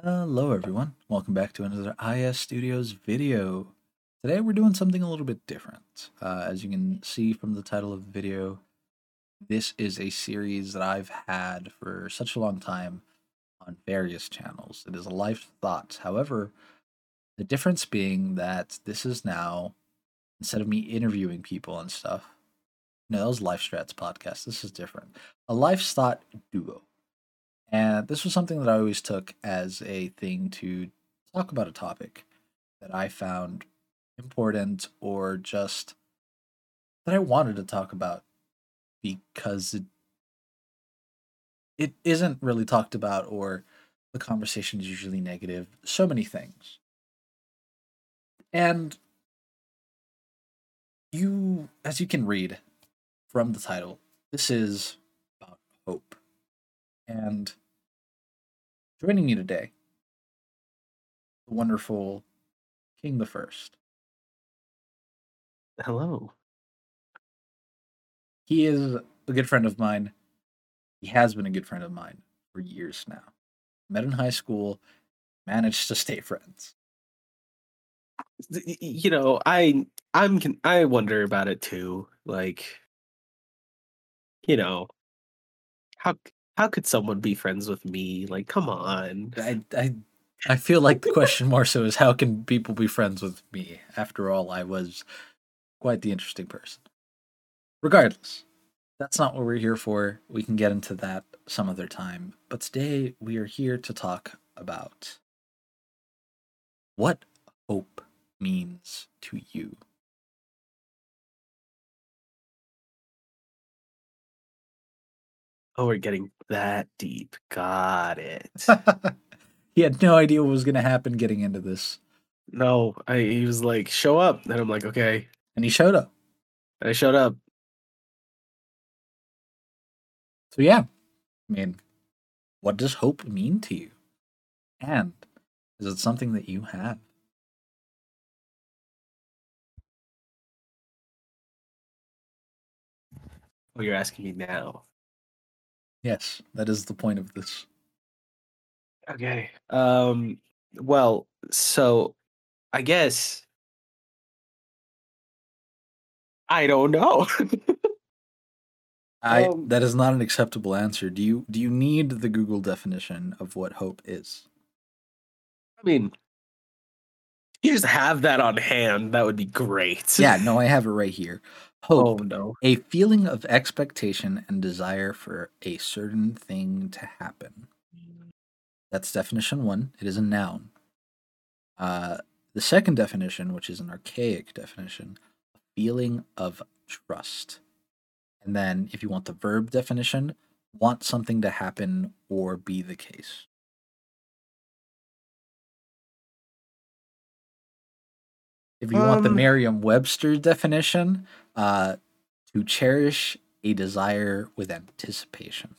Hello, everyone. Welcome back to another IS Studios video. Today we're doing something a little bit different. Uh, as you can see from the title of the video, this is a series that I've had for such a long time on various channels. It is a life thought. However, the difference being that this is now, instead of me interviewing people and stuff, no, that was Life Strats podcast. This is different. A life thought duo. And this was something that I always took as a thing to talk about a topic that I found important or just that I wanted to talk about because it it isn't really talked about or the conversation is usually negative. So many things. And you as you can read from the title, this is about hope. And joining me today, the wonderful King the First. Hello. He is a good friend of mine. He has been a good friend of mine for years now. Met in high school, managed to stay friends. You know, I I'm I wonder about it too. Like, you know, how how could someone be friends with me? Like, come on. I I I feel like the question more so is how can people be friends with me? After all, I was quite the interesting person. Regardless, that's not what we're here for. We can get into that some other time. But today we are here to talk about what hope means to you. Oh, we're getting that deep. Got it. he had no idea what was going to happen getting into this. No, I, he was like, show up. And I'm like, okay. And he showed up. And I showed up. So, yeah, I mean, what does hope mean to you? And is it something that you have? Oh, you're asking me now. Yes, that is the point of this. Okay. Um well, so I guess I don't know. I Um, that is not an acceptable answer. Do you do you need the Google definition of what hope is? I mean, you just have that on hand. That would be great. Yeah, no, I have it right here. Hope, Oh no. a feeling of expectation and desire for a certain thing to happen. That's definition 1. It is a noun. Uh the second definition, which is an archaic definition, a feeling of trust. And then if you want the verb definition, want something to happen or be the case. If you want the Um, Merriam Webster definition, uh, to cherish a desire with anticipation.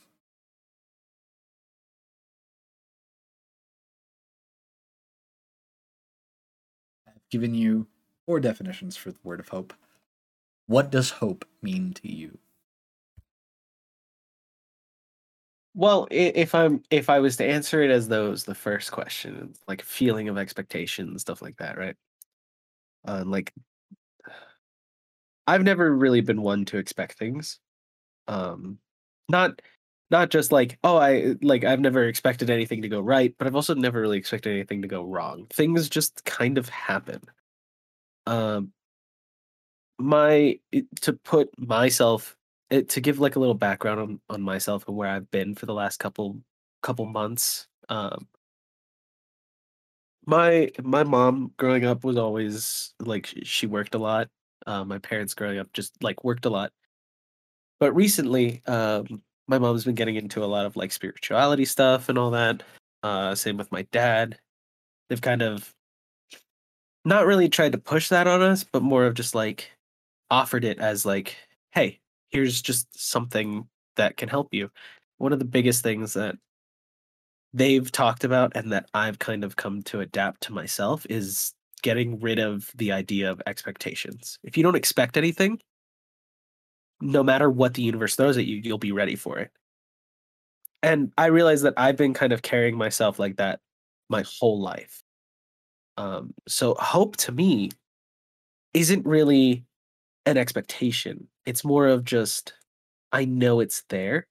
I've given you four definitions for the word of hope. What does hope mean to you? Well, if I'm if I was to answer it as was the first question, like feeling of expectation, and stuff like that, right? Uh, like I've never really been one to expect things. Um not not just like, oh, I like I've never expected anything to go right, but I've also never really expected anything to go wrong. Things just kind of happen. Um my to put myself it, to give like a little background on, on myself and where I've been for the last couple couple months. Um my my mom growing up was always like she worked a lot. Uh, my parents growing up just like worked a lot. But recently, um, my mom's been getting into a lot of like spirituality stuff and all that. Uh, same with my dad. They've kind of not really tried to push that on us, but more of just like offered it as like, hey, here's just something that can help you. One of the biggest things that they've talked about and that I've kind of come to adapt to myself is getting rid of the idea of expectations. If you don't expect anything, no matter what the universe throws at you, you'll be ready for it. And I realize that I've been kind of carrying myself like that my whole life. Um, so hope to me isn't really an expectation. It's more of just I know it's there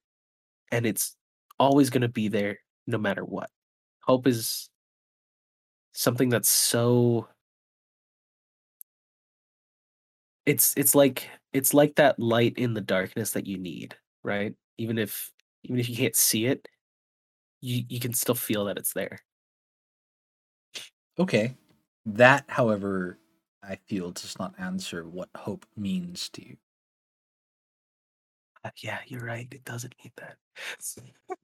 and it's always going to be there no matter what. Hope is something that's so it's it's like it's like that light in the darkness that you need, right? Even if even if you can't see it, you you can still feel that it's there. Okay. That, however, I feel does not answer what hope means to you. Uh, yeah, you're right. It doesn't mean that.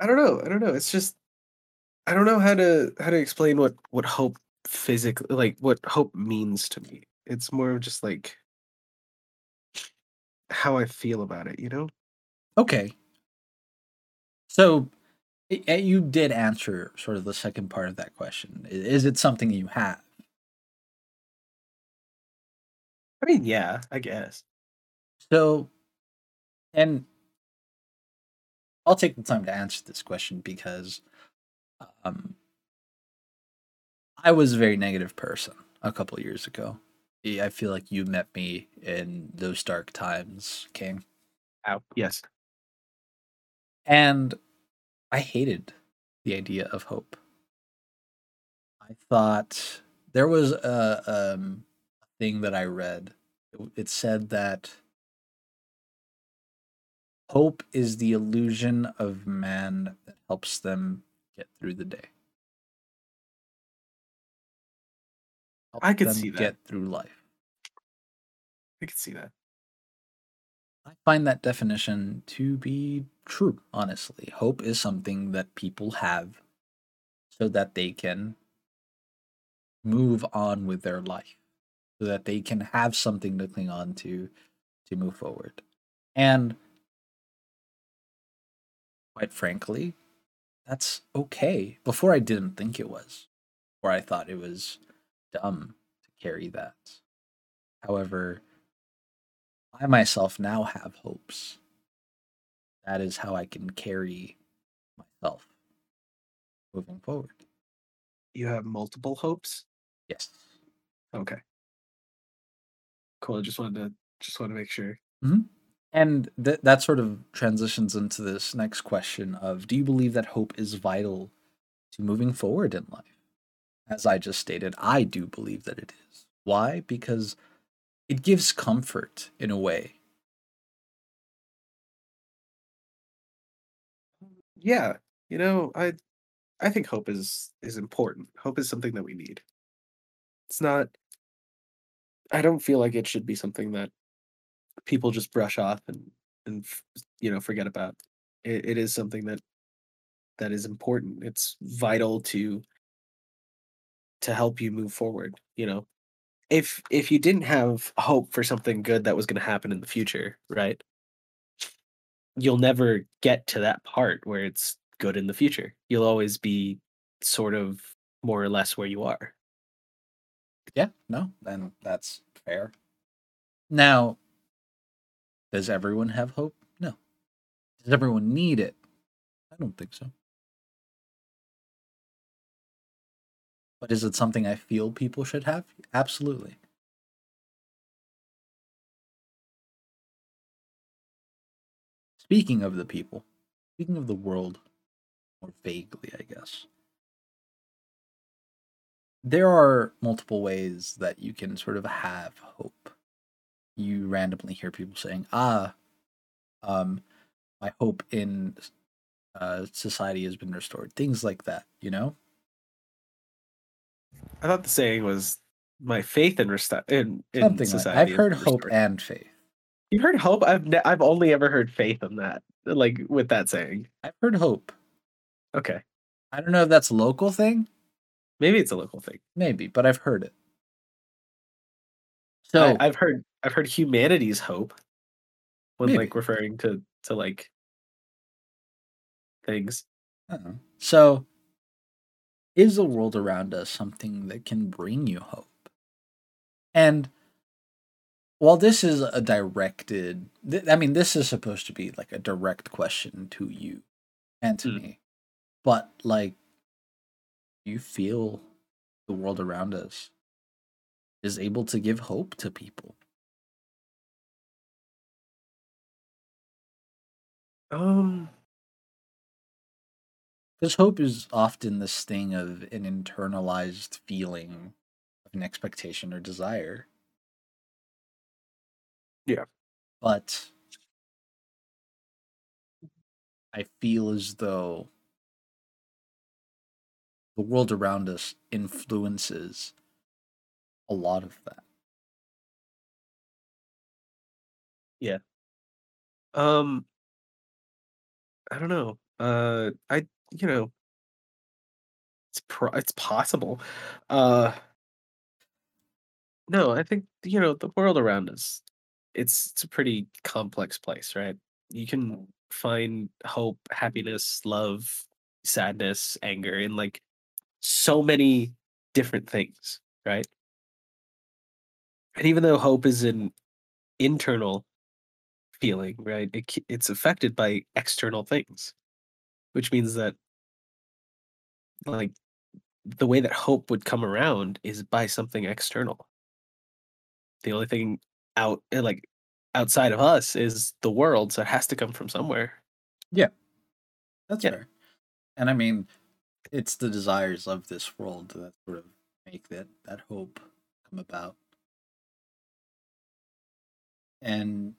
I don't know. I don't know. It's just I don't know how to how to explain what what hope physically like what hope means to me. It's more of just like how I feel about it, you know? Okay. So you did answer sort of the second part of that question. Is it something you have? I mean, yeah, I guess. So, and I'll take the time to answer this question because um, I was a very negative person a couple years ago. I feel like you met me in those dark times, King. Ow. Yes. And I hated the idea of hope. I thought there was a um, thing that I read. It, it said that hope is the illusion of man that helps them get through the day. I could see that. Get through life. I can see that. I find that definition to be true, honestly. Hope is something that people have so that they can move on with their life, so that they can have something to cling on to to move forward. And quite frankly, that's okay. Before I didn't think it was, or I thought it was dumb to carry that. However, I myself now have hopes. That is how I can carry myself moving forward. You have multiple hopes? Yes. Okay. Cool. I just wanted to just want to make sure. Mm-hmm. And th- that sort of transitions into this next question of do you believe that hope is vital to moving forward in life? As I just stated, I do believe that it is. Why? Because it gives comfort in a way. Yeah, you know, I I think hope is is important. Hope is something that we need. It's not I don't feel like it should be something that people just brush off and and you know forget about. It, it is something that that is important. It's vital to to help you move forward, you know. If if you didn't have hope for something good that was going to happen in the future, right? You'll never get to that part where it's good in the future. You'll always be sort of more or less where you are. Yeah, no, then that's fair. Now, does everyone have hope? No. Does everyone need it? I don't think so. But is it something I feel people should have? Absolutely. Speaking of the people, speaking of the world, more vaguely, I guess, there are multiple ways that you can sort of have hope. You randomly hear people saying, ah, um, my hope in uh, society has been restored. Things like that, you know? I thought the saying was my faith in resta- in, in Something like society. I've heard restored." hope and faith. You've heard hope. I've ne- I've only ever heard faith in that, like with that saying. I've heard hope. Okay, I don't know if that's a local thing, maybe it's a local thing. maybe, but I've heard it. So I, I've heard I've heard humanity's hope when Maybe. like referring to to like things. Uh-uh. So, is the world around us something that can bring you hope? And while this is a directed, th- I mean, this is supposed to be like a direct question to you and to Mm. me. but like you feel the world around us is able to give hope to people. Um, Because hope is often this thing of an internalized feeling of an expectation or desire. Yeah. But I feel as though the world around us influences a lot of that. Yeah. Um, I don't know. Uh, I you know, it's pro- it's possible. Uh, no, I think you know the world around us. It's it's a pretty complex place, right? You can find hope, happiness, love, sadness, anger in like so many different things, right? And even though hope is an internal feeling, right? It, it's affected by external things, which means that like the way that hope would come around is by something external. The only thing out eh, like outside of us is the world, so it has to come from somewhere. Yeah. That's Yeah. fair. And I mean, it's the desires of this world that sort of make that that hope come about. And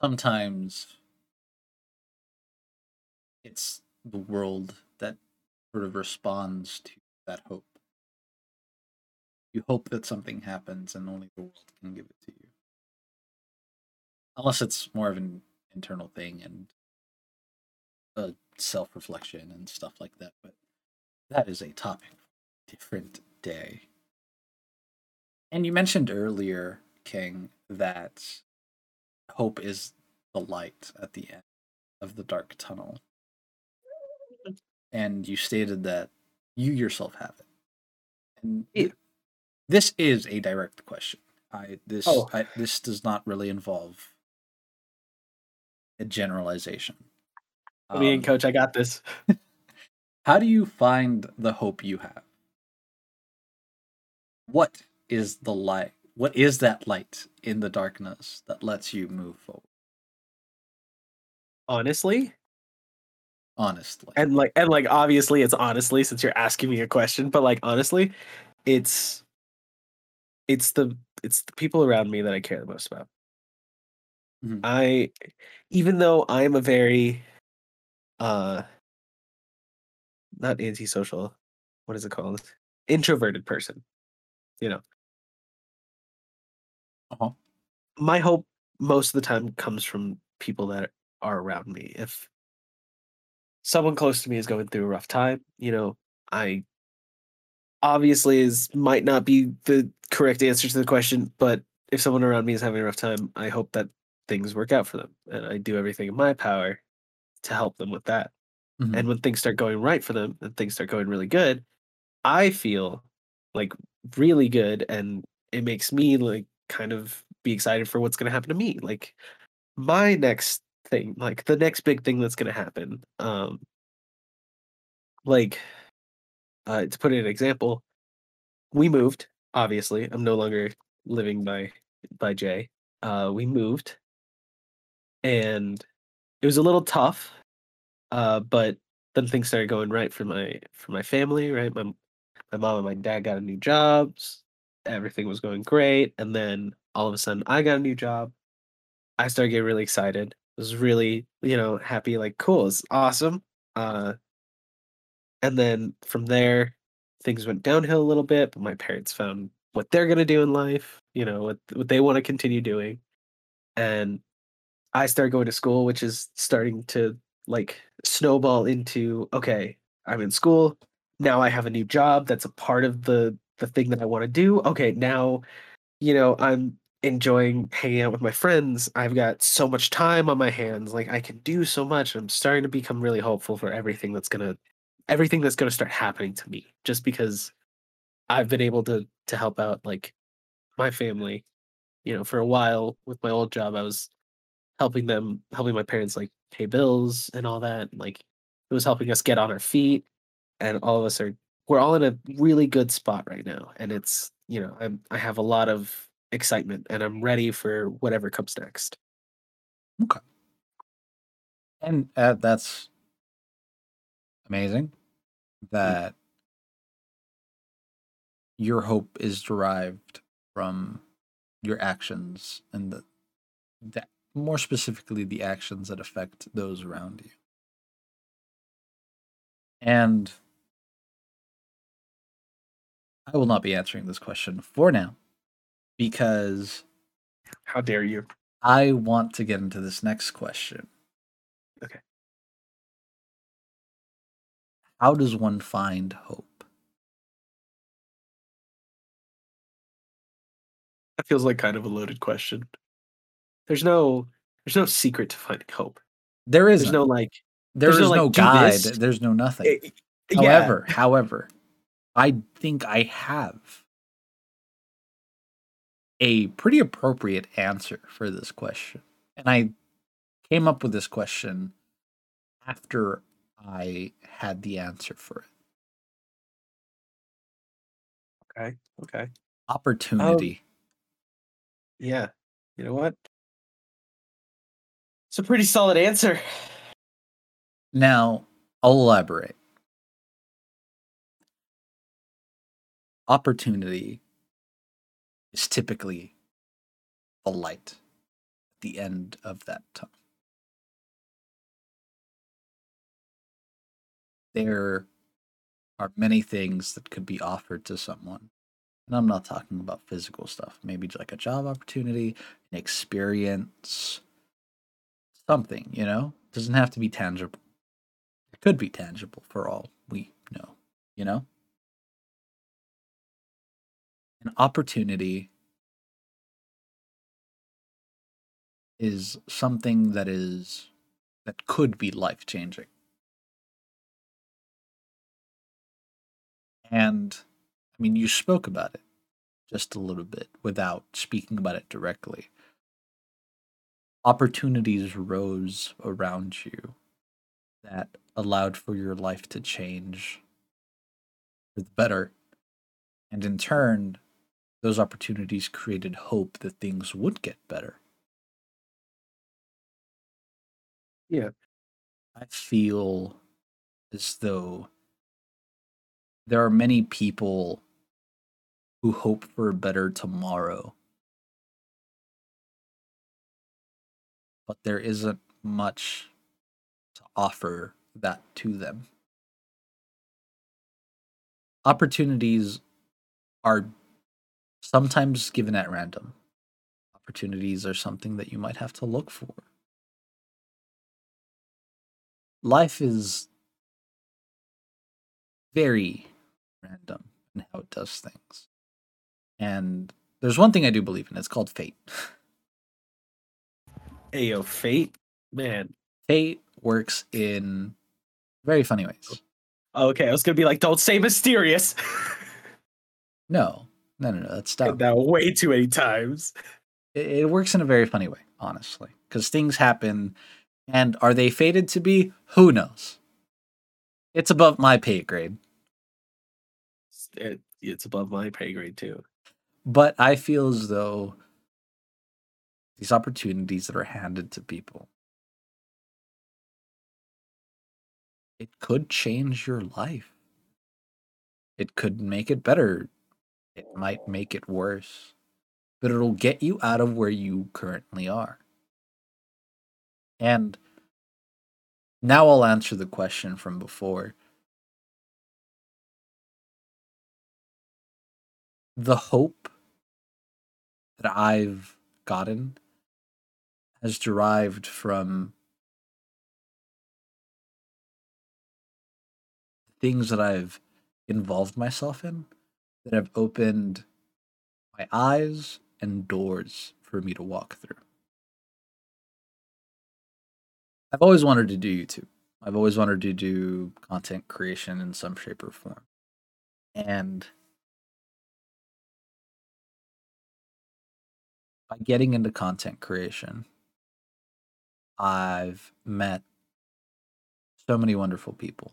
sometimes it's the world that sort of responds to that hope. You hope that something happens and only the world can give it to you. Unless it's more of an internal thing and a self reflection and stuff like that. But that is a topic for a different day. And you mentioned earlier, King, that hope is the light at the end of the dark tunnel. And you stated that you yourself have it. And Yeah. this is a direct question. I this Oh. I, this does not really involve a generalization. Me and Um, coach, I got this. how do you find the hope you have? What is the light? What is that light in the darkness that lets you move forward? Honestly, Honestly. and like and like obviously it's honestly since you're asking me a question, but like honestly, it's it's the it's the people around me that I care the most about. Mhm. I even though I'm a very uh not antisocial, what is it called? Introverted person. You know, Uh-huh. my hope most of the time comes from people that are around me. If someone close to me is going through a rough time, you know, I obviously is might not be the correct answer to the question, but if someone around me is having a rough time, I hope that things work out for them and I do everything in my power to help them with that. Mhm. And when things start going right for them and things start going really good, I feel like really good and it makes me like kind of be excited for what's going to happen to me. Like my next thing, like the next big thing that's going to happen. Um like uh to put in an example, we moved, obviously. I'm no longer living by by Jay. Uh we moved and it was a little tough uh, but then things started going right for my for my family, right? My my mom and my dad got a new jobs. Everything was going great, and then all of a sudden, I got a new job. I started getting really excited. Was really, you know, happy. Like, cool, it's awesome. Uh, and then from there, things went downhill a little bit. But my parents found what they're gonna do in life. You know, what what they want to continue doing, and I started going to school, which is starting to like snowball into okay, I'm in school. Now I have a new job that's a part of the the thing that I want to do. Okay, now you know, I'm enjoying hanging out with my friends. I've got so much time on my hands. Like I can do so much. I'm starting to become really hopeful for everything that's to everything that's to start happening to me just because I've been able to to help out like my family. You know, for a while with my old job I was helping them helping my parents like pay bills and all that. Like it was helping us get on our feet, and all of us are we're all in a really good spot right now. And it's you know I'm I have a lot of excitement, and I'm ready for whatever comes next. Okay. And uh, that's amazing that your hope is derived from your actions and the, that more specifically the actions that affect those around you. And I will not be answering this question for now because How dare you? I want to get into this next question. Okay. How does one find hope? That feels like kind of a loaded question. There's no there's no secret to finding hope. There is There's no like there is there's no, no, like, guide. There's no nothing. eh, yeah. However, however, I think I have a pretty appropriate answer for this question. And I came up with this question after I had the answer for it. Okay. Okay. Opportunity. Oh, yeah. You know what? It's a pretty solid answer. Now, I'll elaborate. Opportunity is typically the light at the end of that tunnel. There are many things that could be offered to someone. And I'm not talking about physical stuff, maybe like a job opportunity, an experience, something, you know? doesn't have to be tangible. It could be tangible for all we know, you know? An opportunity is something that is that could be life changing. And I mean, you spoke about it just a little bit without speaking about it directly. Opportunities rose around you that allowed for your life to change for the better. And in turn, those opportunities created hope that things would get better. Yeah. I feel as though there are many people who hope for a better tomorrow, but there isn't much to offer that to them. Opportunities are sometimes given at random. Opportunities are something that you might have to look for. Life is very random in how it does things. And there's one thing I do believe in, it's called fate. Ayo, fate, man. Fate works in very funny ways. Okay, I was gonna be like, don't say mysterious. No, no, no, no, that's dumb. that way too many times. It, it works in a very funny way, honestly, because things happen, and are they fated to be? Who knows? It's above my pay grade, It, it's above my pay grade too. but I feel as though these opportunities that are handed to people, it could change your life. It could make it better. It might make it worse, but it'll get you out of where you currently are. And now I'll answer the question from before. The hope that I've gotten has derived from things that I've involved myself in that have opened my eyes and doors for me to walk through. I've always wanted to do YouTube. I've always wanted to do content creation in some shape or form. And by getting into content creation, I've met so many wonderful people.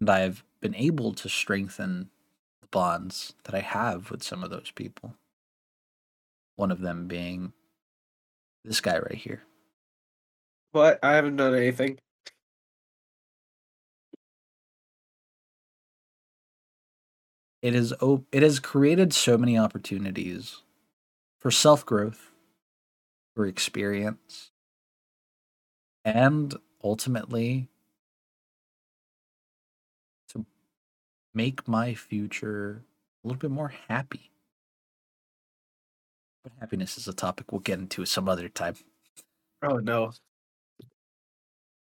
And I've been able to strengthen the bonds that I have with some of those people. One of them being this guy right here. What? I haven't done anything. It is op- it has created so many opportunities for self-growth, for experience, and ultimately make my future a little bit more happy. But happiness is a topic we'll get into some other time. Oh no.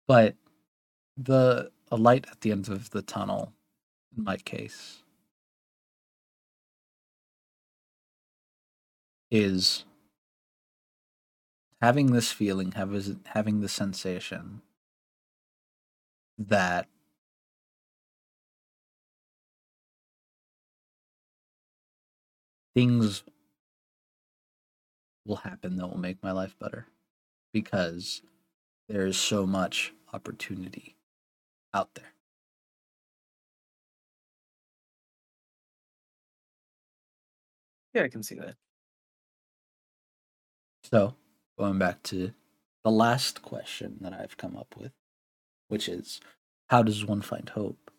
But the a light at the end of the tunnel, in my case, is having this feeling, have having the sensation that things will happen that will make my life better because there is so much opportunity out there. Yeah, I can see that. So, going back to the last question that I've come up with, which is how does one find hope?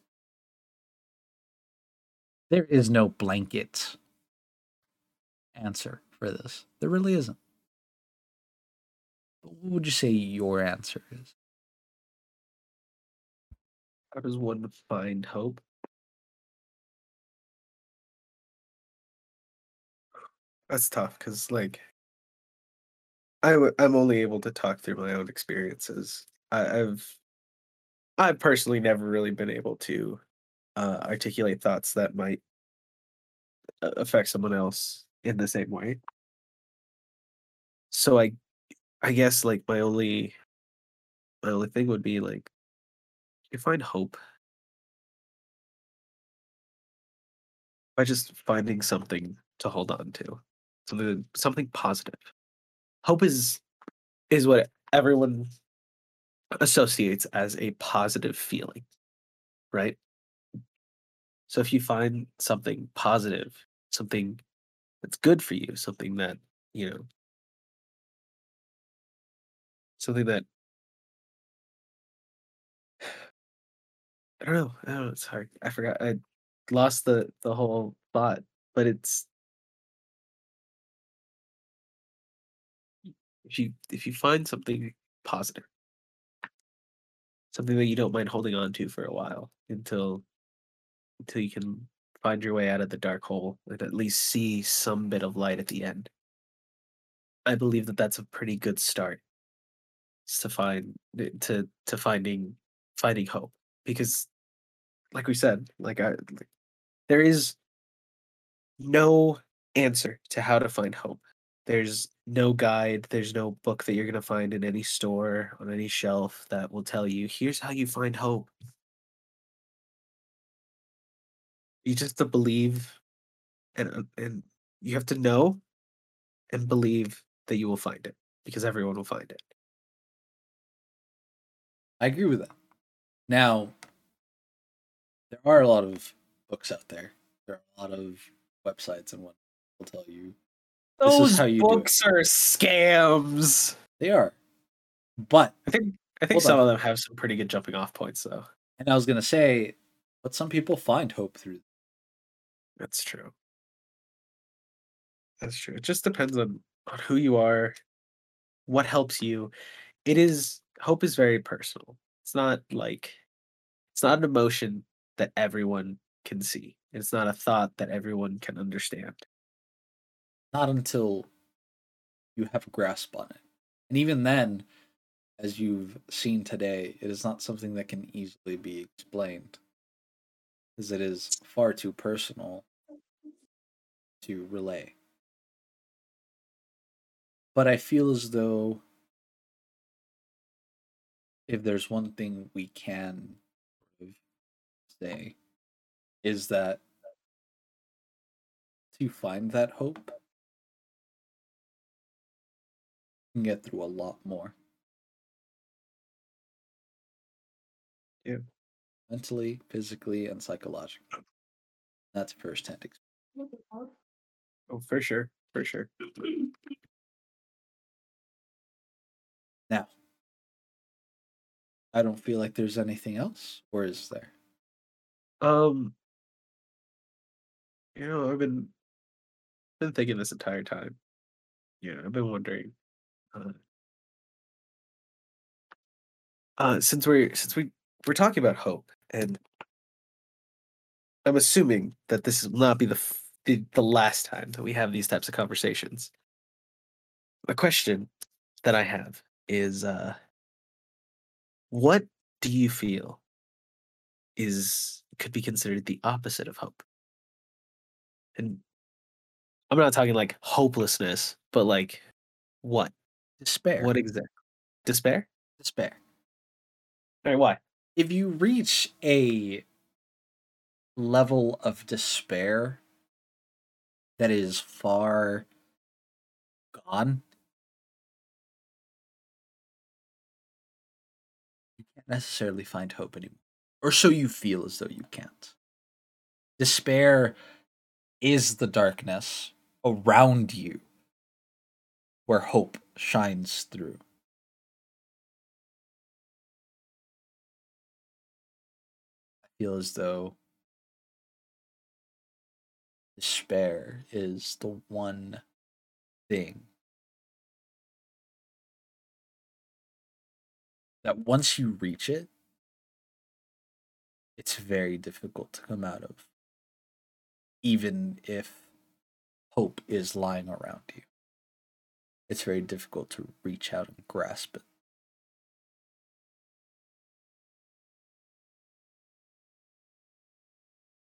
There is no blanket answer for this. There really isn't. But what would you say your answer is? How does one find hope? That's tough because, like, I w- I'm only able to talk through my own experiences. I, I've I've personally never really been able to uh, articulate thoughts that might affect someone else in the same way. So I I guess like my only my only thing would be like you find hope by just finding something to hold on to. Something something positive hope is is what everyone associates as a positive feeling right so if you find something positive something that's good for you something that you know something that I don't know. I don't know. It's hard. I forgot. I lost the the whole thought, but it's if you if you find something positive, something that you don't mind holding on to for a while until until you can find your way out of the dark hole and at least see some bit of light at the end. I believe that that's a pretty good start to find eh, to to finding finding hope because like we said like I like, there is no answer to how to find hope there's no guide, there's no book that you're going to find in any store, on any shelf that will tell you, here's how you find hope. You just have to believe and uh, and you have to know and believe that you will find it because everyone will find it. I agree with that. Now, there are a lot of books out there. There are a lot of websites and what will tell you those books are scams. They are. But I think I think some on. of them have some pretty good jumping off points though. And I was gonna say, but some people find hope through That's true. That's true. It just depends on, on who you are, what helps you. It is hope is very personal. It's not like it's not an emotion that everyone can see. It's not a thought that everyone can understand not until you have a grasp on it. And even then, as you've seen today, it is not something that can easily be explained, as it is far too personal to relay. But I feel as though if there's one thing we can say, is that to find that hope you can get through a lot more. Yeah. Mentally, physically, and psychologically. That's first hand experience. Oh, for sure, for sure. Now, I don't feel like there's anything else, or is there? Um, you know, I've been been thinking this entire time. You know, I've been wondering. Uh, uh, since we're since we we're talking about hope, and I'm assuming that this will not be the f- the, the last time that we have these types of conversations. A question that I have is, uh, what do you feel is could be considered the opposite of hope? And I'm not talking like hopelessness, but like what? Despair. What exactly? Despair? Despair. All right, why? If you reach a level of despair that is far gone, you can't necessarily find hope anymore. Or so you feel as though you can't. Despair is the darkness around you where hope shines through. Feel as though despair is the one thing that once you reach it, it's very difficult to come out of, even if hope is lying around you. It's very difficult to reach out and grasp it.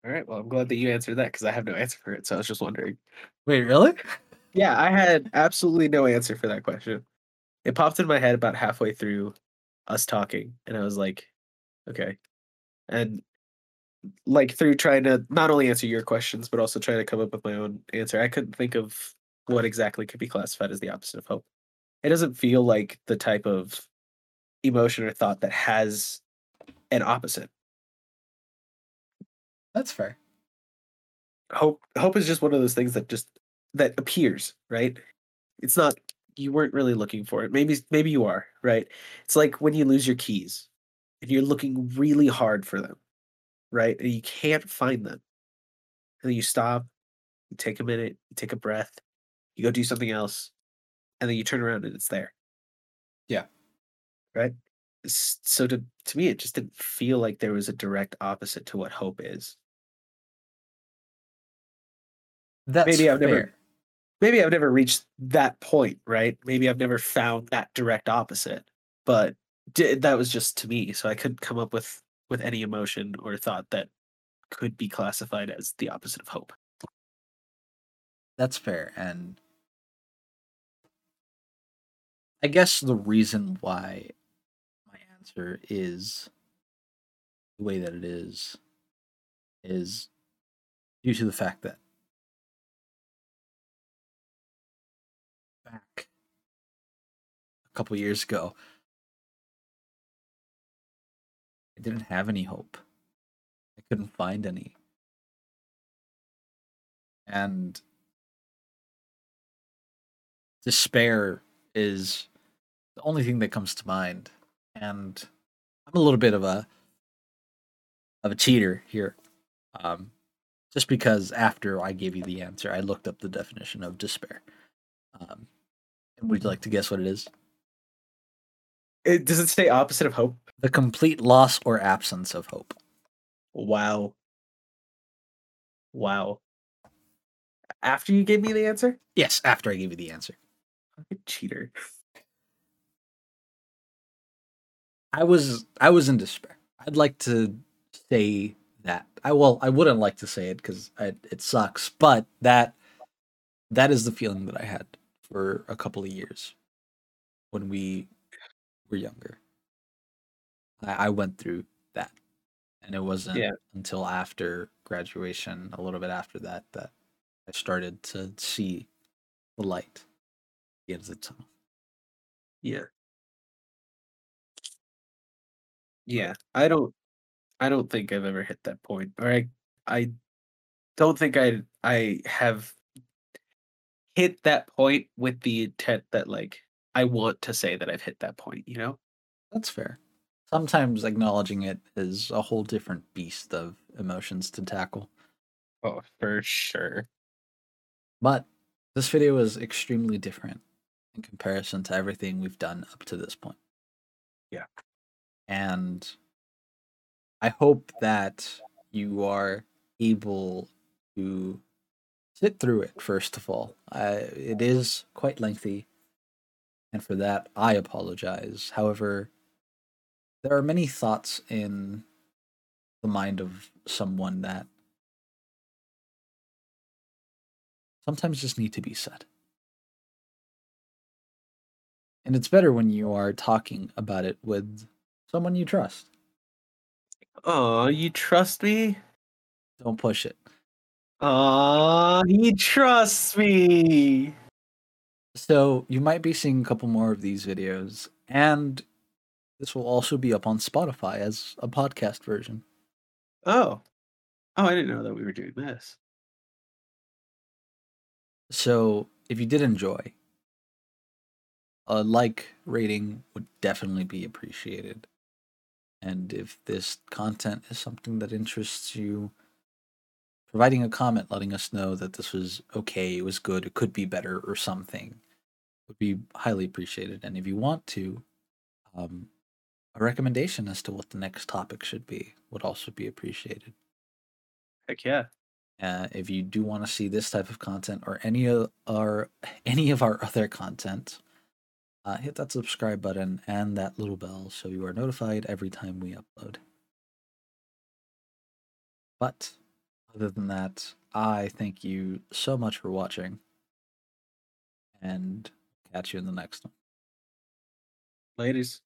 All right, well, I'm glad that you answered that because I have no answer for it. So I was just wondering. Wait, really? Yeah, I had absolutely no answer for that question. It popped in my head about halfway through us talking, and I was like, okay. And like through trying to not only answer your questions, but also trying to come up with my own answer, I couldn't think of what exactly could be classified as the opposite of hope. It doesn't feel like the type of emotion or thought that has an opposite. That's fair. Hope hope is just one of those things that just that appears, right? It's not you weren't really looking for it. Maybe maybe you are, right? It's like when you lose your keys and you're looking really hard for them, right? And you can't find them. And then you stop, you take a minute, you take a breath, you go do something else, and then you turn around and it's there. Yeah. Right? So to to me it just didn't feel like there was a direct opposite to what hope is. That's Maybe I've fair. never- maybe I've never reached that point, right? Maybe I've never found that direct opposite, but di- that was just to me. So I couldn't come up with with any emotion or thought that could be classified as the opposite of hope. That's fair. And I guess the reason why my answer is the way that it is is due to the fact that back a couple years ago, I didn't have any hope. I couldn't find any. And despair is the only thing that comes to mind. And I'm a little bit of a of a cheater here. Um just because after I gave you the answer, I looked up the definition of despair. Um, would you like to guess what it is? It, does it say opposite of hope? The complete loss or absence of hope. Wow. Wow. After you gave me the answer? Yes, after I gave you the answer. Fucking cheater. I was I was in despair. I'd like to say that. I well, I wouldn't like to say it because it sucks, but that that is the feeling that I had for a couple of years when we were younger. I, I went through that, and it wasn't Yeah. until after graduation, a little bit after that, that I started to see the light, at the end of the tunnel. Yeah. Yeah, I don't I don't think I've ever hit that point, or I I don't think I I have hit that point with the intent that like I want to say that I've hit that point, you know? That's fair. Sometimes acknowledging it is a whole different beast of emotions to tackle. Oh, for sure. But this video is extremely different in comparison to everything we've done up to this point. Yeah. And I hope that you are able to sit through it, first of all. I, it is quite lengthy, and for that, I apologize. However, there are many thoughts in the mind of someone that sometimes just need to be said. And it's better when you are talking about it with someone you trust. Oh, you trust me? Don't push it. Aw, he trusts me. So you might be seeing a couple more of these videos, and this will also be up on Spotify as a podcast version. Oh. Oh, I didn't know that we were doing this. So if you did enjoy, a like rating would definitely be appreciated. And if this content is something that interests you, providing a comment letting us know that this was okay, it was good, it could be better, or something would be highly appreciated. And if you want to, um, a recommendation as to what the next topic should be would also be appreciated. Heck yeah. Uh, if you do want to see this type of content or any of our any of our other content, uh, hit that subscribe button and that little bell so you are notified every time we upload. But other than that, I thank you so much for watching and catch you in the next one. Ladies.